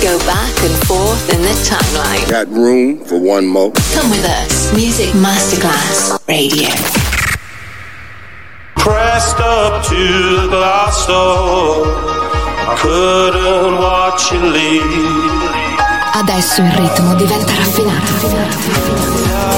go back and forth in the timeline. Got room for one more? Come with us. Music Masterclass Radio. Pressed up to the glass door. I couldn't watch you leave. Adesso il ritmo diventa raffinato.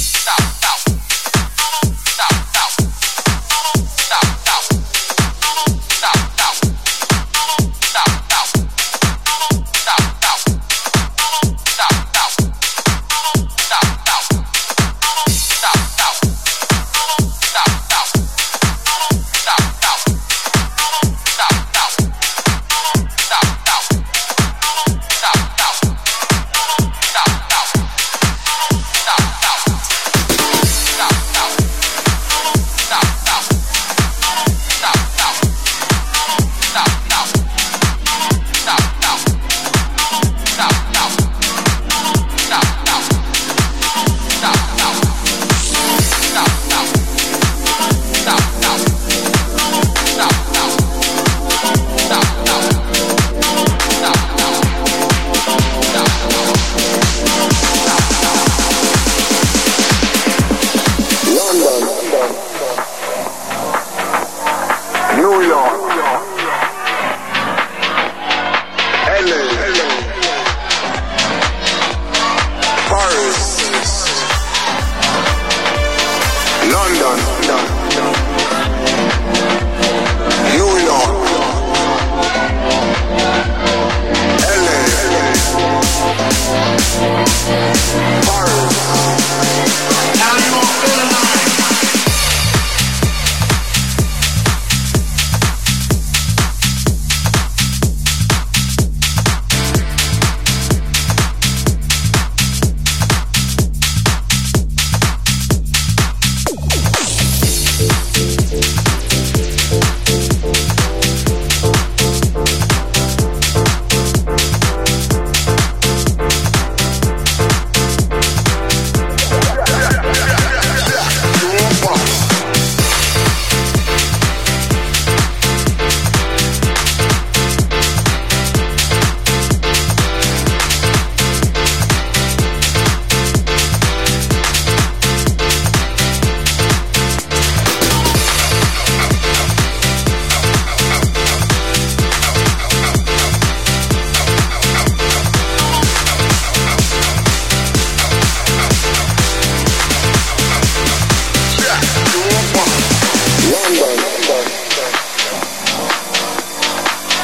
London,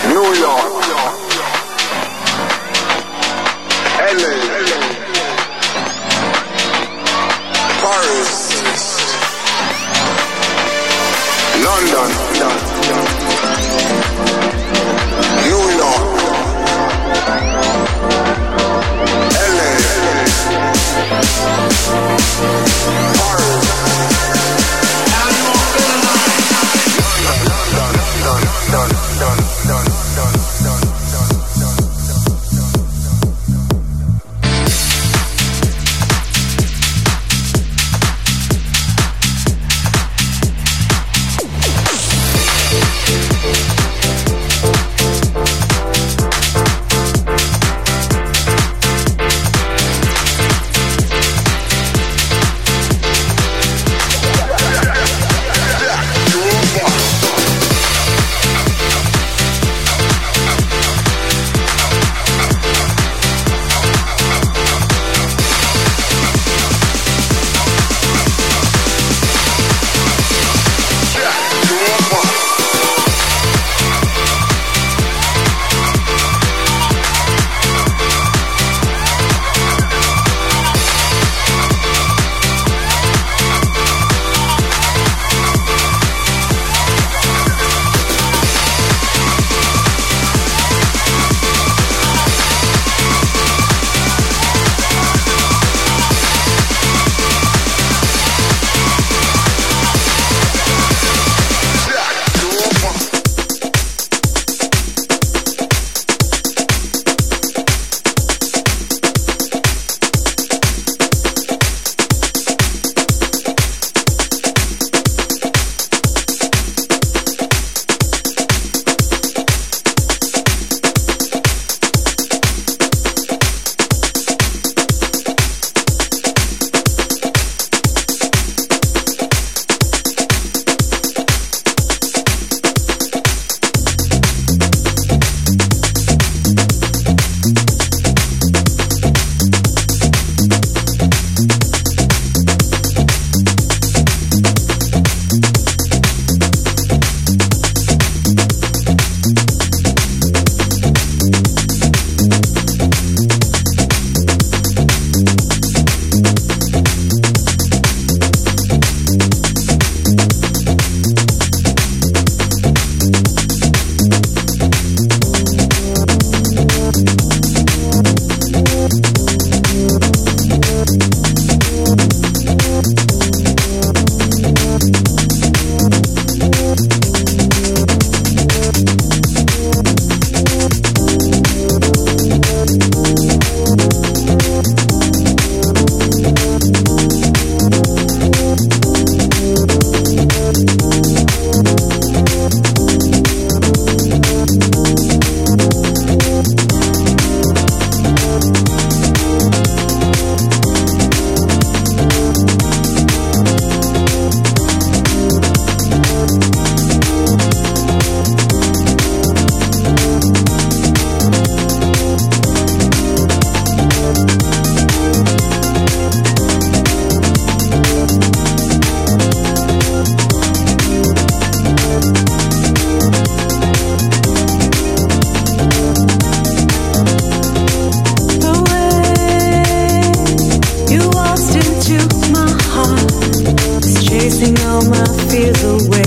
New York. To my heart is chasing all my fears away.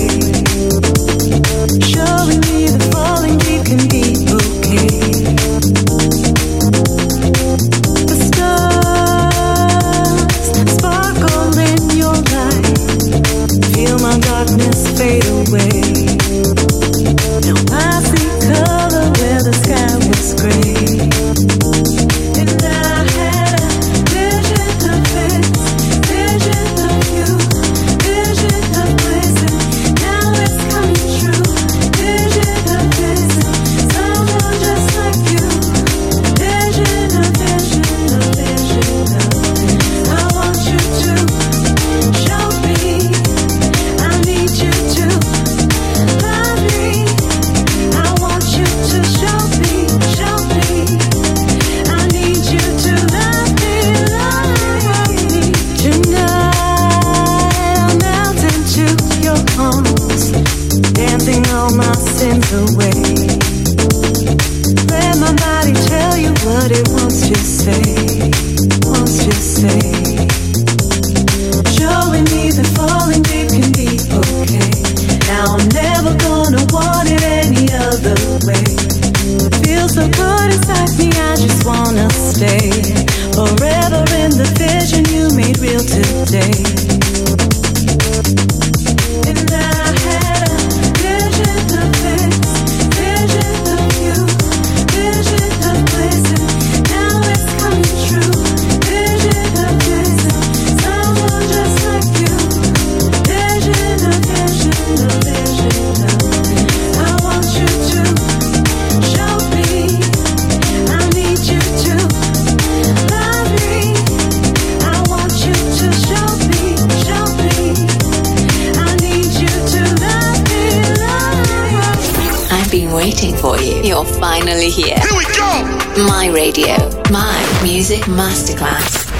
You're finally here. Here we go! My radio. My music masterclass.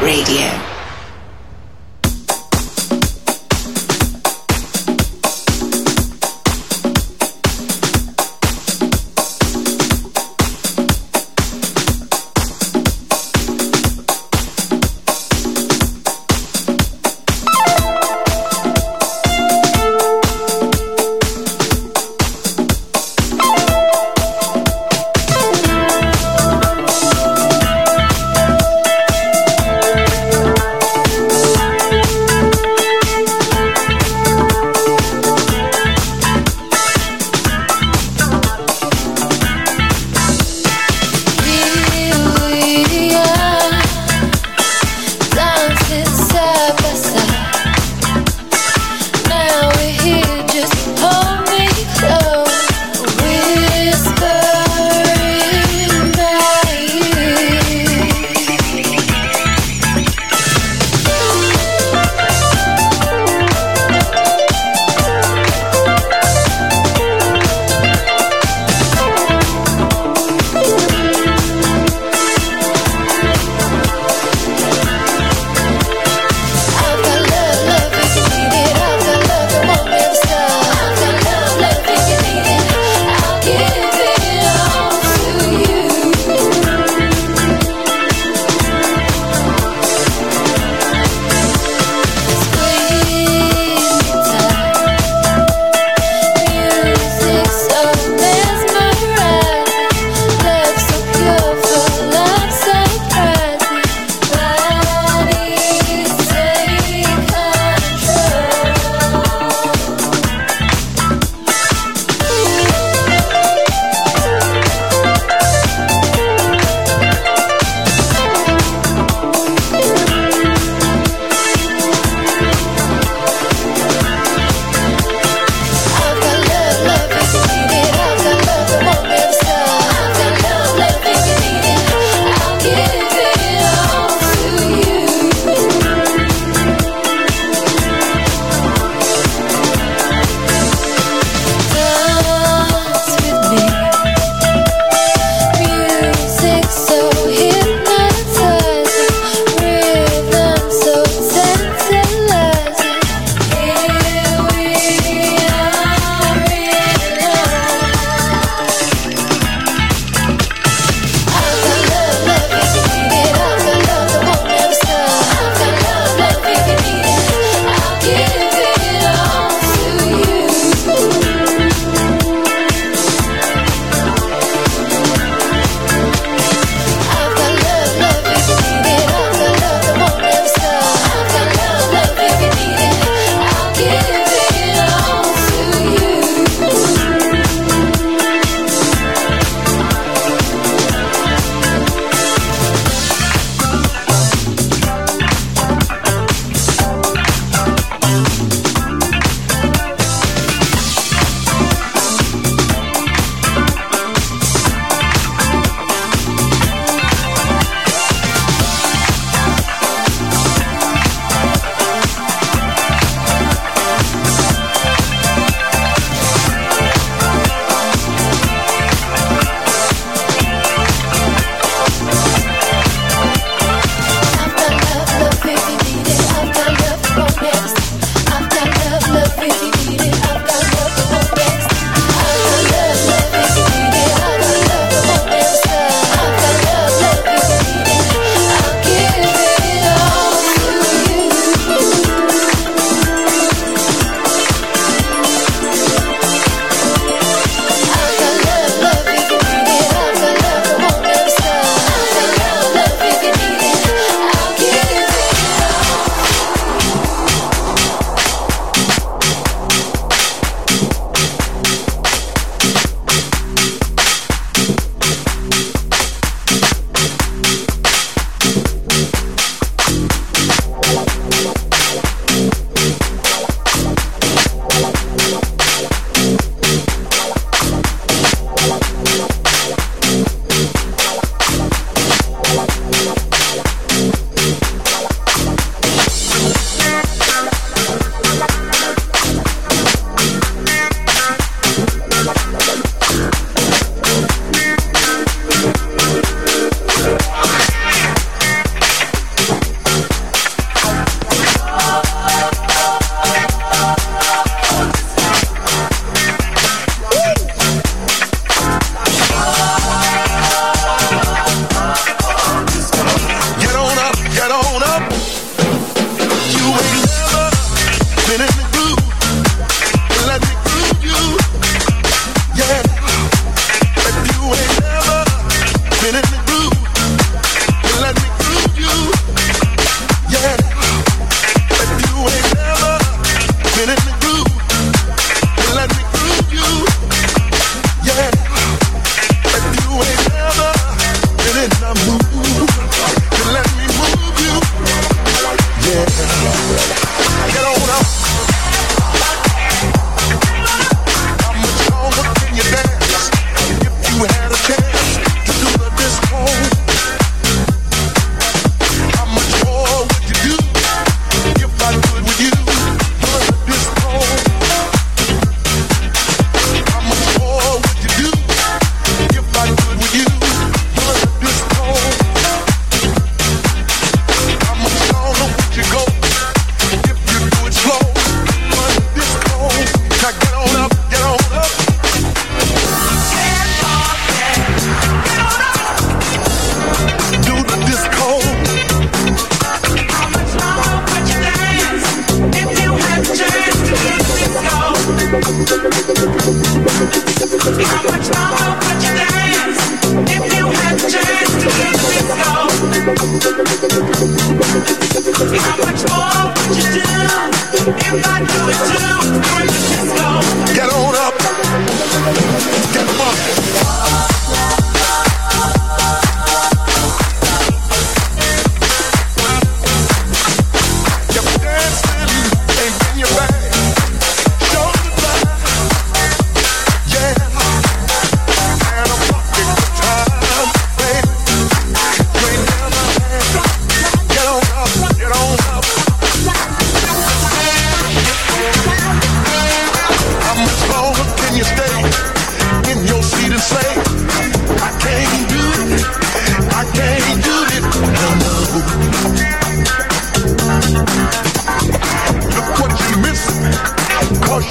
Radio.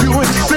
you and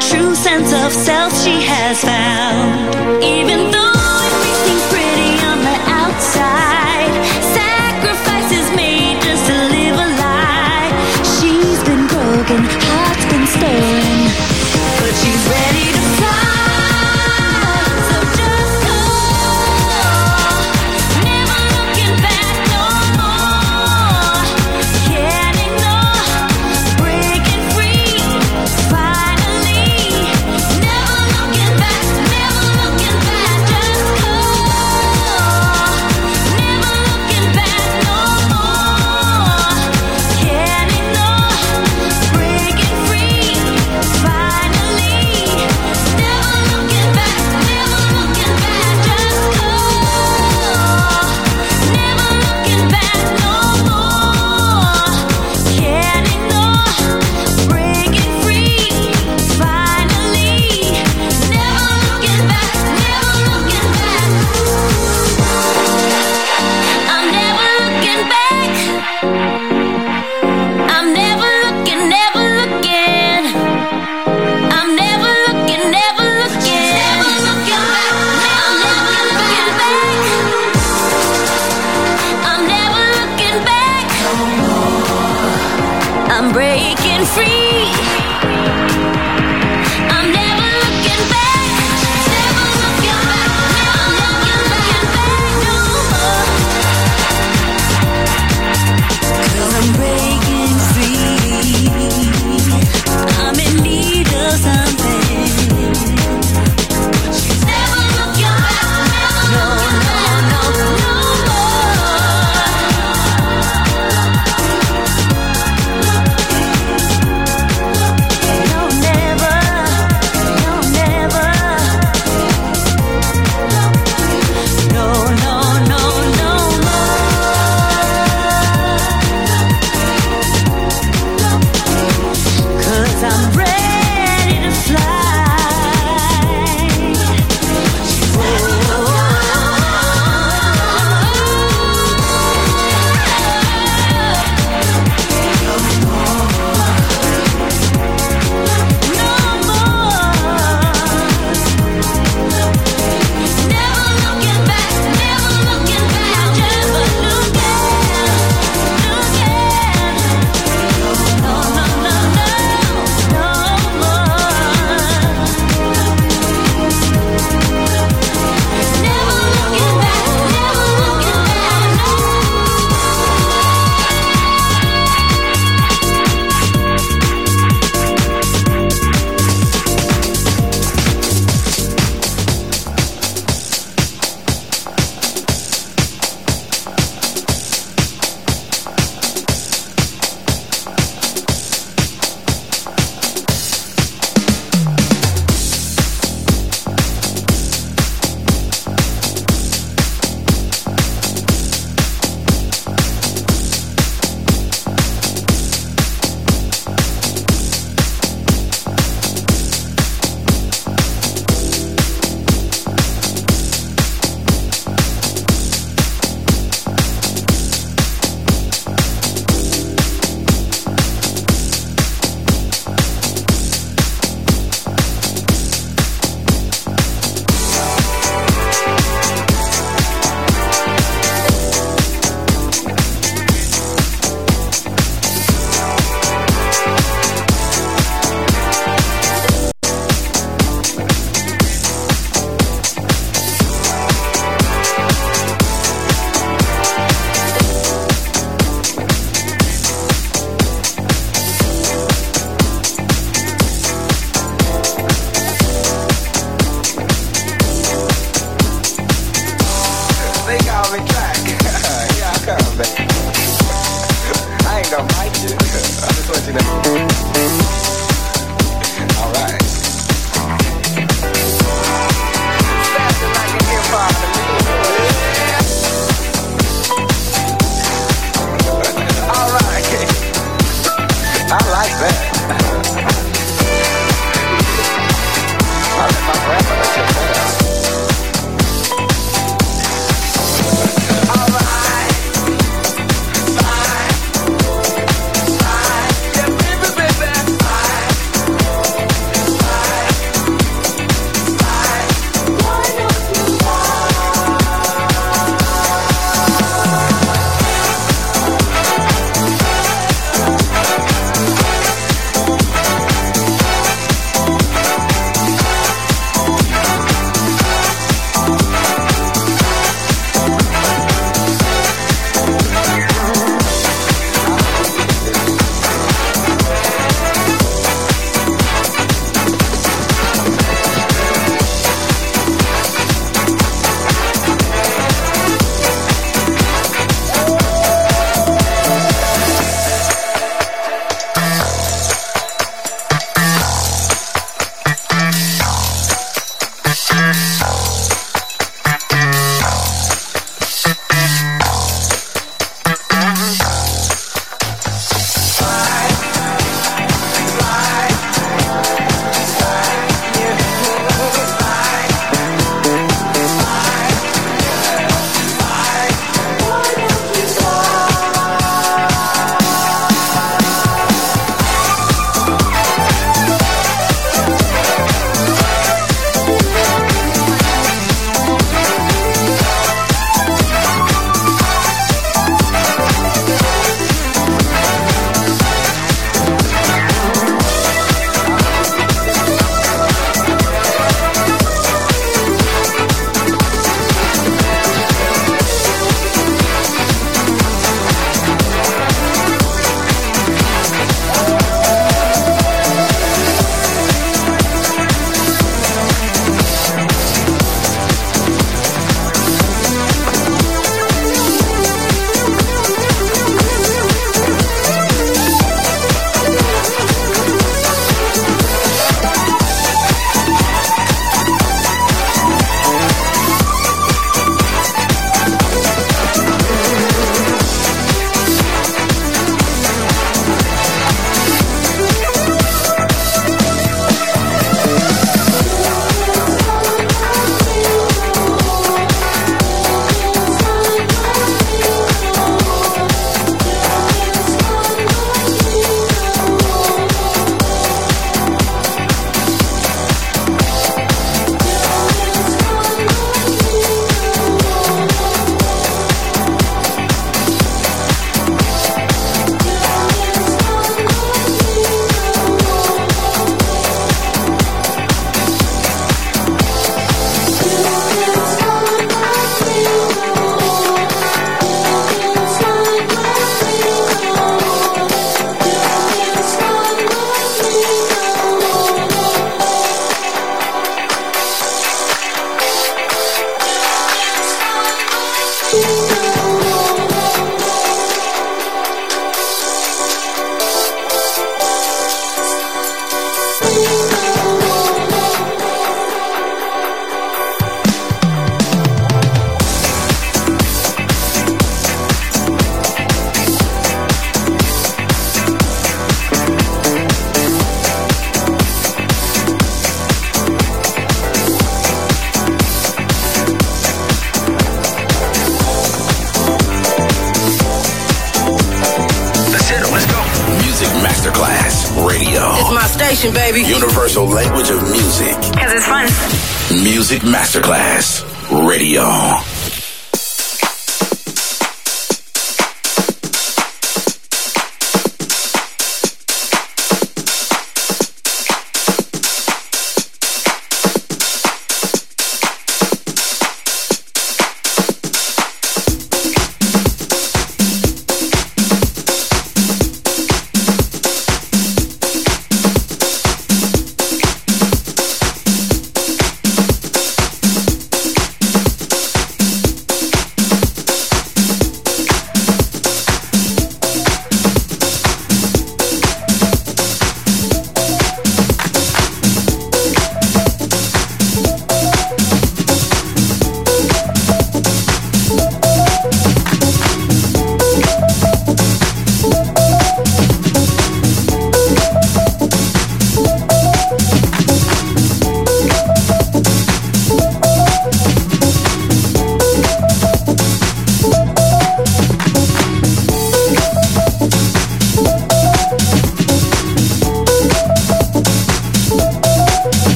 true sense of self she has found. Even though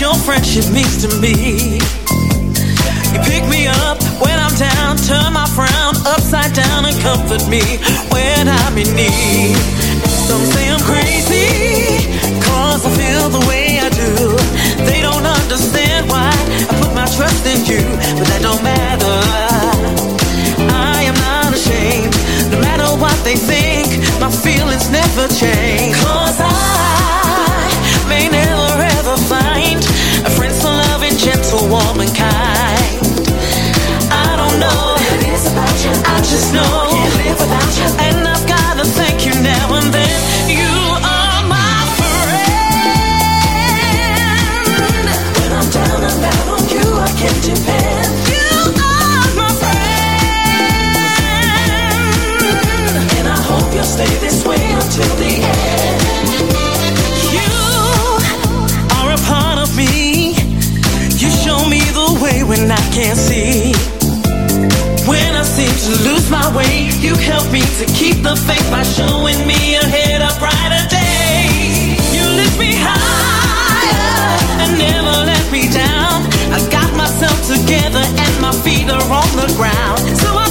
your friendship means to me. You pick me up when I'm down, turn my frown upside down and comfort me when I'm in need. Some say I'm crazy, cause I feel the way I do. They don't understand why I put my trust in you, but that don't matter. I am not ashamed, no matter what they think, my feelings never change. Cause I I don't know what it is about you. I just know can't live without you. And I've gotta thank you now and then. You are my friend. When I'm down and out on you, I can depend. You are my friend. And I hope you'll stay this way. and I can't see. When I seem to lose my way, you help me to keep the faith by showing me ahead a brighter day. You lift me higher and never let me down. I got myself together and my feet are on the ground. So I